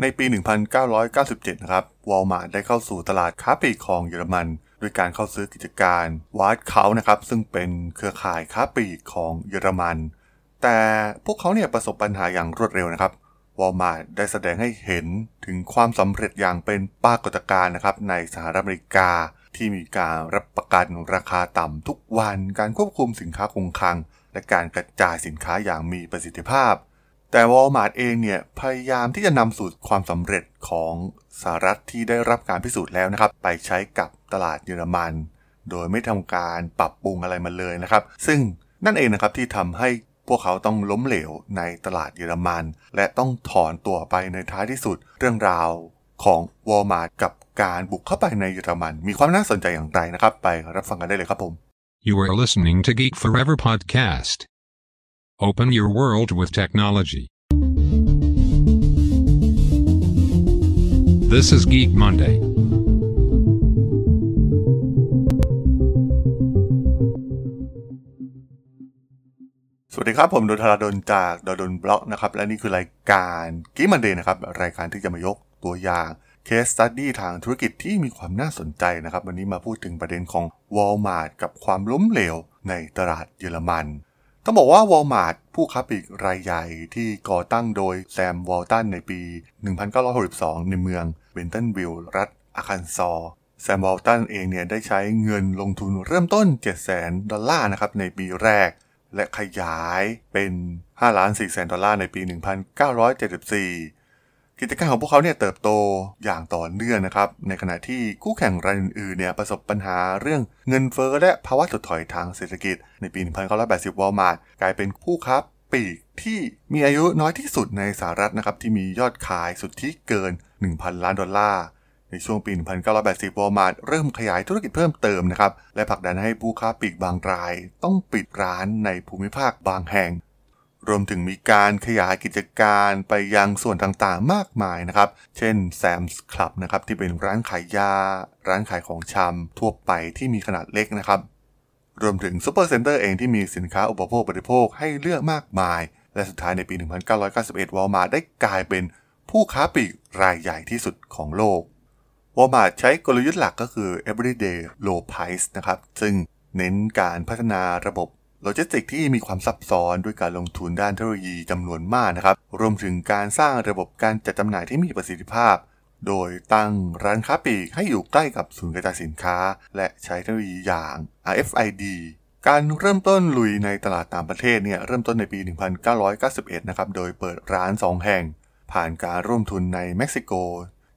ในปี 1997 นะครับ วอลมาร์ได้เข้าสู่ตลาดค้าปลีกของเยอรมันด้วยการเข้าซื้อกิจการ Wertkauf นะครับ ซึ่งเป็นเครือข่ายค้าปลีกของเยอรมัน แต่พวกเขาเนี่ยประสบปัญหาอย่างรวดเร็วนะครับวอลมาร์ได้แสดงให้เห็นถึงความสำเร็จอย่างเป็นปรากฏการณ์นะครับในสหรัฐอเมริกา ที่มีการรับประกันราคาต่ำทุกวัน การควบคุมสินค้าคงคลัง และการกระจายสินค้าอย่างมีประสิทธิภาพ แต่วอลมาร์ทเองเนี่ยพยายามที่จะนำสูตรความสำเร็จของสหรัฐที่ได้รับการพิสูจน์แล้วนะครับ ไปใช้กับตลาดเยอรมัน โดยไม่ทำการปรับปรุงอะไรมาเลยนะครับ ซึ่งนั่นเองนะครับที่ทำให้พวกเขาต้องล้มเหลวในตลาดเยอรมัน และต้องถอนตัวไปในท้ายที่สุดเรื่องราวของวอลมาร์กับการบุกเข้าไปในเยอรมัน มีความน่าสนใจอย่างไรนะครับ ไปรับฟังกันได้เลยครับผม You are listening to Geek Forever podcast. Open your world with technology. This is Geek Monday. สวัสดีครับ ผมดลธราดลจากด.ดล็อกนะครับ และนี่คือรายการ Geek Monday นะครับ รายการที่จะมายกตัวอย่าง case study ทางธุรกิจที่มีความน่าสนใจนะครับ วันนี้มาพูดถึงประเด็นของ Walmart กับความล้มเหลวในตลาดเยอรมัน ต้องบอกว่า Walmart ผู้ค้าปลีกรายใหญ่ที่ก่อตั้งโดยแซมวอลตันในปี 1962 ในเมืองเบนตันวิลล์รัฐอาคันซอแซมวอลตันเองเนี่ยได้ใช้เงินลงทุนเริ่มต้น 700,000 ดอลลาร์นะครับในปีแรก และขยายเป็น5ล้าน4แสนดอลลาร์ในปี 1974 กิจการของพวกเขาเนี่ยเติบโตอย่างต่อเนื่องนะครับ ในขณะที่คู่แข่งรายอื่นๆเนี่ยประสบปัญหาเรื่องเงินเฟ้อและภาวะถดถอยทางเศรษฐกิจ ในปี 1980 วอลมาร์ทกลายเป็นผู้ค้าปลีกที่มีอายุน้อยที่สุดในสหรัฐนะครับที่มียอดขายสุทธิเกิน 1,000 ล้านดอลลาร์ ในช่วงปี 1980 วอลมาร์ทเริ่มขยายธุรกิจเพิ่มเติมนะครับและผลักดันให้ผู้ค้าปลีกบางราย ต้องปิดร้านในภูมิภาคบางแห่ง รวมถึงมีการขยายกิจการไปยังส่วนต่างๆ มากมายนะครับ เช่น Sam's Club นะครับที่เป็นร้านขายยา ร้านขายของชำทั่วไปที่มีขนาดเล็กนะครับ รวมถึงซูเปอร์เซ็นเตอร์เองที่มีสินค้าอุปโภคบริโภคให้เลือกมากมาย และสุดท้ายในปี 1991 วอลมาร์ได้กลายเป็นผู้ค้าปลีกรายใหญ่ที่สุดของโลกวอลมาร์ใช้กลยุทธ์หลักก็คือ everyday low price นะครับ ซึ่งเน้นการพัฒนาระบบ โลจิสติกที่มีความซับซ้อนด้วยการลงทุนด้านเทคโนโลยีจำนวนมากนะครับ รวมถึงการสร้างระบบการจัดจำหน่ายที่มีประสิทธิภาพ โดยตั้งร้านค้าปลีกให้อยู่ใกล้กับศูนย์กระจายสินค้า และใช้เทคโนโลยีอย่าง RFID การเริ่มต้นลุยในตลาดต่างประเทศเนี่ยเริ่มต้นในปี 1991 นะครับ โดยเปิดร้าน 2 แห่ง ผ่านการร่วมทุนในเม็กซิโก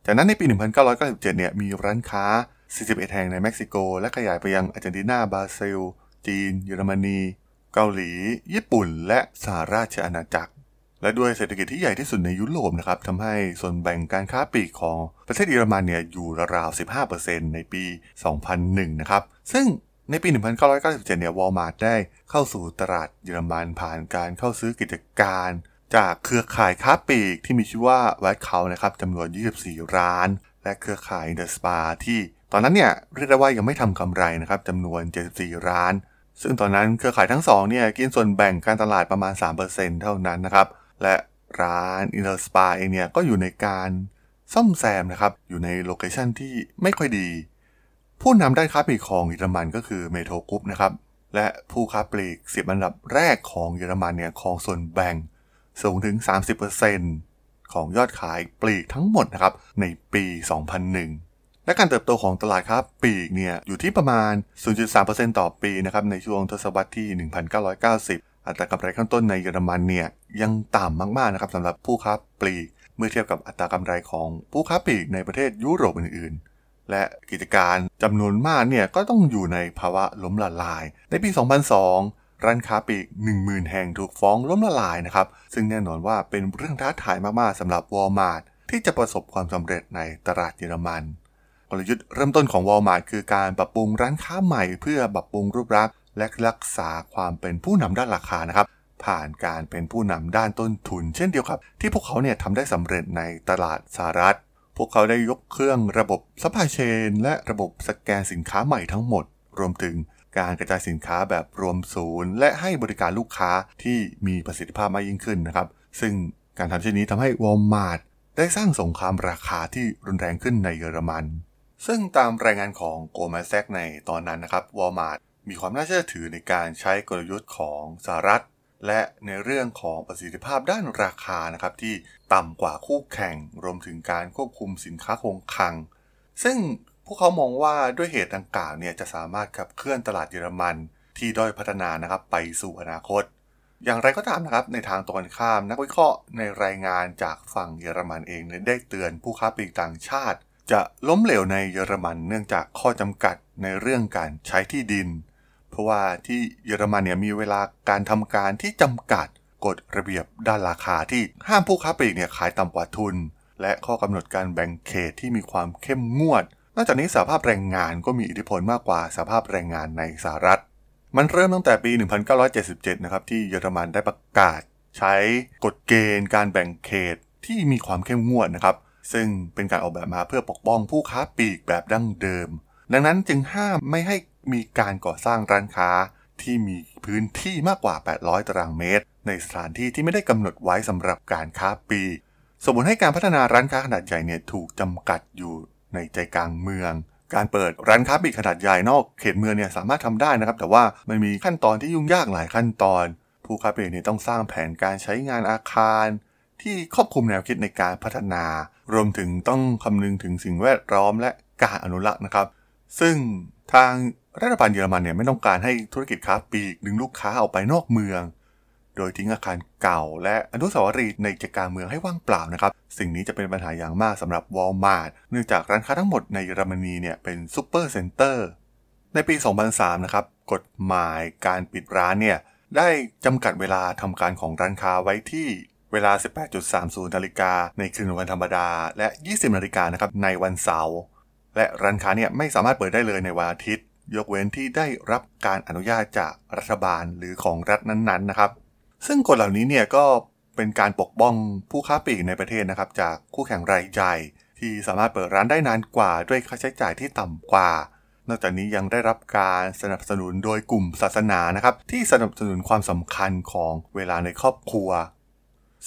จากนั้นในปี 1997 เนี่ยมีร้านค้า 41 แห่งในเม็กซิโก และขยายไปยังอาร์เจนตินา บราซิล จีน เยอรมนี เกาหลี ญี่ปุ่น และสหราชอาณาจักร และด้วยเศรษฐกิจที่ใหญ่ที่สุดในยุโรปนะครับทำให้ส่วนแบ่งการค้าปลีกของประเทศเยอรมันเนี่ยอยู่ราวๆ15%ในปี 2001 นะครับ ซึ่งในปี 1997 เนี่ยวอลมาร์ทได้เข้าสู่ตลาดเยอรมันผ่านการเข้าซื้อกิจการ จากเครือข่ายค้าปลีกที่มีชื่อว่าแวดเขานะครับจำนวน 24 ร้าน และเครือข่ายเดอะสปาที่ตอนนั้นเนี่ยเรียกได้ว่ายังไม่ทำกำไรนะครับจำนวน 74 ร้าน ซึ่งตอนนั้นเครือข่ายทั้งสองเนี่ยกินส่วนแบ่งการตลาดประมาณ 3%เท่านั้นนะครับ และร้าน Interspar เองเนี่ยก็อยู่ในการซ่อมแซมนะครับ อยู่ใน location ที่ไม่ค่อยดี ผู้นำด้านค้าปลีกของเยอรมันก็คือ Metro Group นะครับ และผู้ค้าปลีกสิบอันดับแรกของเยอรมันเนี่ยครองส่วนแบ่งสูงถึง 30%ของยอดขายปลีกทั้งหมดนะครับในปี 2001 และการเติบโตของตลาดค้าปลีกเนี่ยอยู่ที่ประมาณ 0.3%ต่อปีนะครับในช่วงทศวรรษที่ 1990 อัตรากำไรขั้นต้นในเยอรมันเนี่ยยังต่ำมากๆนะครับสำหรับผู้ค้าปลีก เมื่อเทียบกับอัตรากำไรของผู้ค้าปลีกในประเทศยุโรปอื่นๆ และกิจการจำนวนมากเนี่ยก็ต้องอยู่ในภาวะล้มละลาย ในปี 2002ร้านค้าปลีก10,000 แห่งถูกฟ้องล้มละลายนะครับ ซึ่งแน่นอนว่าเป็นเรื่องท้าทายมาก ๆสำหรับวอลมาร์ทที่จะประสบความสำเร็จในตลาดเยอรมัน กลยุทธ์เริ่มต้นของวอลมาร์ทคือการปรับปรุงร้านค้าใหม่ เพื่อปรับปรุงรูปลักษณ์และรักษาความเป็นผู้นำด้านราคานะครับ ผ่านการเป็นผู้นำด้านต้นทุน เช่นเดียวกับ ที่พวกเขาเนี่ยทำได้สำเร็จในตลาดสหรัฐ พวกเขาได้ยกเครื่องระบบ supply chain และระบบสแกนสินค้าใหม่ทั้งหมด รวมถึงการกระจายสินค้าแบบรวมศูนย์ และให้บริการลูกค้าที่มีประสิทธิภาพมากยิ่งขึ้นนะครับ ซึ่งการทำเช่นนี้ทำให้ Walmart ได้สร้างสงครามราคาที่รุนแรงขึ้นในเยอรมัน ซึ่งตามรายงานของโกลแมนแซกในตอนนั้นนะครับวอลมาร์ทมีความน่าเชื่อถือในการใช้กลยุทธ์ของสหรัฐ และในเรื่องของประสิทธิภาพด้านราคานะครับที่ต่ำกว่าคู่แข่งรวมถึงการควบคุมสินค้าคงคลัง ซึ่งพวกเขามองว่าด้วยเหตุดังกล่าวเนี่ยจะสามารถขับเคลื่อนตลาดเยอรมันที่ด้อยพัฒนานะครับไปสู่อนาคต อย่างไรก็ตามนะครับในทางตรงข้ามนักวิเคราะห์ในรายงานจากฝั่งเยอรมันเองได้เตือนผู้ค้าปลีกต่างชาติ จะล้มเหลวในเยอรมันเนื่องจากข้อจำกัดในเรื่องการใช้ที่ดิน เพราะว่าที่เยอรมันเนี่ยมีเวลาการทำการที่จำกัดกฎระเบียบด้านราคาที่ห้ามผู้ค้าปลีกเนี่ยขายต่ำกว่าทุน และข้อกำหนดการแบ่งเขตที่มีความเข้มงวด นอกจากนี้สหภาพแรงงานก็มีอิทธิพลมากกว่าสหภาพแรงงานในสหรัฐ มันเริ่มตั้งแต่ปี 1977 นะครับที่เยอรมันได้ประกาศ ใช้กฎเกณฑ์การแบ่งเขตที่มีความเข้มงวดนะครับ ซึ่งเป็นการออกแบบมาเพื่อปกป้องผู้ค้าปลีกแบบดั้งเดิม ดังนั้นจึงห้ามไม่ให้มีการก่อสร้างร้านค้าที่มีพื้นที่มากกว่า 800 ตารางเมตร ในสถานที่ที่ไม่ได้กำหนดไว้สำหรับการค้าปลีกสมมติให้การพัฒนาร้านค้าขนาดใหญ่เนี่ยถูกจำกัดอยู่ในใจกลางเมือง การเปิดร้านค้าปลีกขนาดใหญ่นอกเขตเมืองเนี่ยสามารถทำได้นะครับ แต่ว่ามันมีขั้นตอนที่ยุ่งยากหลายขั้นตอน ผู้ค้าปลีกเนี่ยต้องสร้างแผนการใช้งานอาคาร ที่ครอบคลุมแนวคิดในการพัฒนา รวมถึงต้องคำนึงถึงสิ่งแวดล้อมและการอนุรักษ์นะครับ ซึ่งทางรัฐบาลเยอรมันเนี่ยไม่ต้องการให้ธุรกิจค้าปลีกดึงลูกค้าออกไปนอกเมือง โดยทิ้งอาคารเก่า และอนุสาวรีย์ในใจกลางเมืองให้ว่างเปล่านะครับ สิ่งนี้จะเป็นปัญหาอย่างมากสำหรับวอลมาร์ทเนื่องจากร้านค้าทั้งหมดในเยอรมนีเนี่ยเป็นซูเปอร์เซ็นเตอร์ในปี 2003 นะครับ กฎหมายการปิดร้านเนี่ยได้จำกัดเวลาทำการของร้านค้าไว้ที่ เวลา 18.30 นาฬิกาในคืนวันธรรมดา และ 20 นาฬิกานะครับในวันเสาร์ และร้านค้าเนี่ยไม่สามารถเปิดได้เลยในวันอาทิตย์ ยกเว้นที่ได้รับการอนุญาตจากรัฐบาลหรือของรัฐนั้นๆนะครับ ซึ่งกฎเหล่านี้เนี่ยก็เป็นการปกป้องผู้ค้าปลีกในประเทศนะครับ จากคู่แข่งรายใหญ่ที่สามารถเปิดร้านได้นานกว่าด้วยค่าใช้จ่ายที่ต่ำกว่า นอกจากนี้ยังได้รับการสนับสนุนโดยกลุ่มศาสนานะครับ ที่สนับสนุนความสำคัญของเวลาในครอบครัว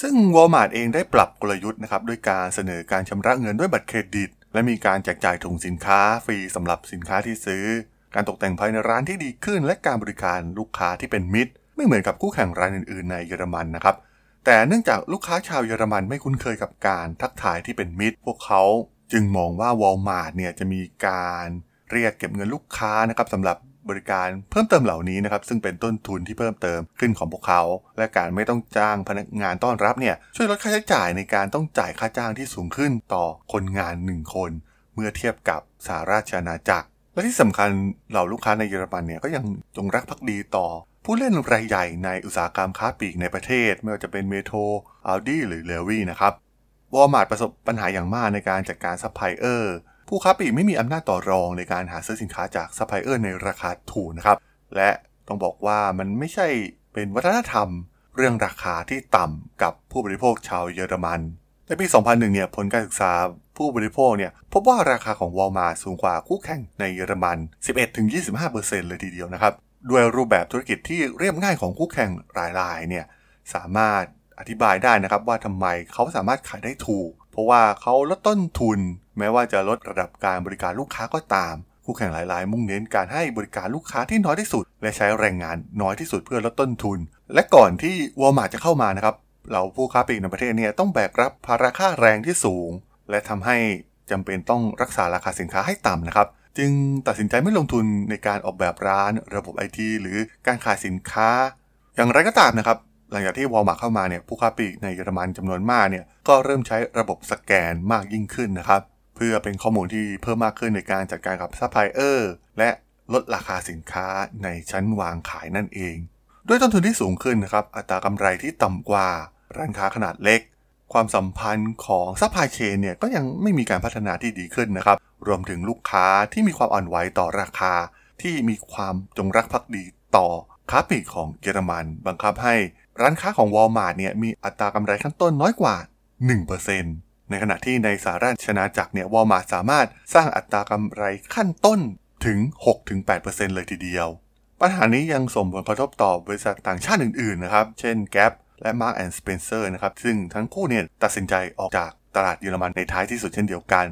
ซึ่งวอลมาร์ทเองได้ปรับกลยุทธ์นะครับด้วยการเสนอการชำระเงินด้วยบัตรเครดิต และมีการแจกจ่ายถุงสินค้าฟรีสำหรับสินค้าที่ซื้อ การตกแต่งภายในร้านที่ดีขึ้น และการบริการลูกค้าที่เป็นมิตร ไม่เหมือนกับคู่แข่งรายอื่นๆ ในเยอรมันนะครับแต่เนื่องจากลูกค้าชาวเยอรมันไม่คุ้นเคยกับการทักทายที่เป็นมิตร พวกเขาจึงมองว่าวอลมาร์ทเนี่ยจะมีการเรียกเก็บเงินลูกค้านะครับสำหรับ บริการเพิ่มเติมเหล่านี้นะครับซึ่งเป็นต้นทุนที่เพิ่มเติมขึ้นของพวกเขา และการไม่ต้องจ้างพนักงานต้อนรับเนี่ยช่วยลดค่าใช้จ่ายในการต้องจ่ายค่าจ้างที่สูงขึ้นต่อคนงาน 1 คน เมื่อเทียบกับสหราชอาณาจักร และที่สำคัญเหล่าลูกค้าในเยอรมันเนี่ยก็ยังจงรักภักดีต่อ ผู้เล่นรายใหญ่ในอุตสาหกรรมค้าปลีกในประเทศ ไม่ว่าจะเป็น Metro Aldi หรือ Rewe นะครับวอลมาร์ทประสบปัญหาอย่างมากในการจัดการซัพพลายเออร์ ผู้ค้าปลีกไม่มีอำนาจต่อรองในการหาซื้อสินค้าจากซัพพลายเออร์ในราคาถูกนะครับ และต้องบอกว่ามันไม่ใช่เป็นวัฒนธรรม เรื่องราคาที่ต่ำกับผู้บริโภคชาวเยอรมัน ในปี 2001 เนี่ยผลการศึกษาผู้บริโภคเนี่ยพบว่าราคาของวอลมาสูงกว่าคู่แข่งในเยอรมัน 11-25%เลยทีเดียวนะครับ ด้วยรูปแบบธุรกิจที่เรียบง่ายของคู่แข่งรายรายเนี่ยสามารถอธิบายได้นะครับว่าทำไมเขาสามารถขายได้ถูก เพราะว่าเขาลดต้นทุน แม้ว่าจะลดระดับการบริการลูกค้าก็ตาม คู่แข่งหลาย ๆ มุ่งเน้นการให้บริการลูกค้าที่น้อยที่สุด และใช้แรงงานน้อยที่สุดเพื่อลดต้นทุน และก่อนที่วอลมาร์จะเข้ามานะครับเราผู้ค้าปลีกในประเทศเนี่ยต้องแบกรับภาระค่าแรงที่สูง และทำให้จำเป็นต้องรักษาราคาสินค้าให้ต่ำนะครับ จึงตัดสินใจไม่ลงทุนในการออกแบบร้าน ระบบไอทีหรือการขายสินค้า อย่างไรก็ตามนะครับ หลังจากที่วอลมาร์เข้ามาเนี่ยผู้ค้าปลีกในเยอรมันจำนวนมากเนี่ยก็เริ่มใช้ระบบสแกนมากยิ่งขึ้นนะครับ เพื่อเป็นข้อมูลที่เพิ่มมากขึ้นในการจัดการกับซัพพลายเออร์และลดราคาสินค้าในชั้นวางขายนั่นเอง ด้วยต้นทุนที่สูงขึ้นนะครับอัตรากำไรที่ต่ำกว่า ร้านค้าขนาดเล็ก ความสัมพันธ์ของซัพพลายเชนเนี่ยก็ยังไม่มีการพัฒนาที่ดีขึ้นนะครับรวมถึงลูกค้าที่มีความอ่อนไหวต่อราคา ที่มีความจงรักภักดีต่อค้าปลีกของเยอรมัน บังคับให้ ร้านค้าของวอลมาร์ทเนี่ยมีอัตรากำไรขั้นต้นน้อยกว่า 1%ในขณะที่ในสหราชอาณาจักรเนี่ยวอลมาร์สามารถสร้างอัตรากำไรขั้นต้นถึง 6-8%เลยทีเดียว ปัญหานี้ยังส่งผลกระทบต่อบริษัทต่างชาติอื่นๆนะครับ เช่น Gap และ Mark and Spencer นะครับ ซึ่งทั้งคู่เนี่ยตัดสินใจออกจากตลาดเยอรมันในท้ายที่สุดเช่นเดียวกัน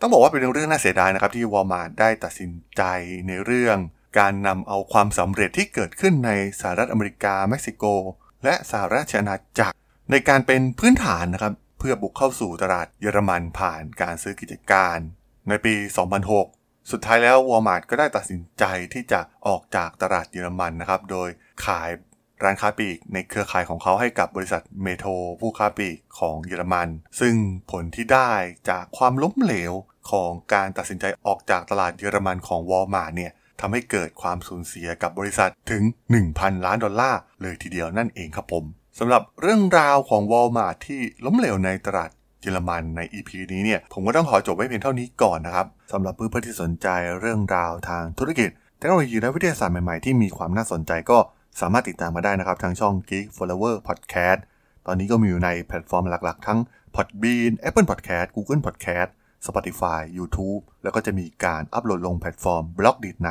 ต้องบอกว่าเป็นเรื่องน่าเสียดายนะครับที่วอลมาร์ได้ตัดสินใจในเรื่อง การนำเอาความสำเร็จที่เกิดขึ้นในสหรัฐอเมริกา เม็กซิโก และสหราชอาณาจักร ในการเป็นพื้นฐานนะครับ เพื่อบุกเข้าสู่ตลาดเยอรมันผ่านการซื้อกิจการ ในปี 2006 สุดท้ายแล้ววอลมาร์ทก็ได้ตัดสินใจที่จะออกจากตลาดเยอรมันนะครับ โดยขายร้านค้าปลีกในเครือข่ายของเขาให้กับบริษัท Metro ผู้ค้าปลีกของเยอรมัน ซึ่งผลที่ได้จากความล้มเหลวของการตัดสินใจออกจากตลาดเยอรมันของวอลมาร์ทเนี่ย ทำให้เกิดความสูญเสียกับบริษัทถึง 1,000 ล้านดอลลาร์เลยทีเดียวนั่นเองครับผมสำหรับเรื่องราวของวอลมาร์ทที่ล้มเหลวในตลาดเยอรมันใน EP นี้เนี่ยผมก็ต้องขอจบไว้เพียงเท่านี้ก่อนนะครับสำหรับเพื่อนๆที่สนใจเรื่องราวทางธุรกิจเทคโนโลยีและวิทยาศาสตร์ใหม่ๆที่มีความน่าสนใจก็สามารถติดตามมาได้นะครับทางช่อง Geek Forever Podcast ตอนนี้ก็มีอยู่ในแพลตฟอร์มหลักๆ ทั้ง Podbean Apple Podcast Google Podcast Spotify YouTube แล้วก็จะมีการอัปโหลดลงแพลตฟอร์ม Blockdit ใน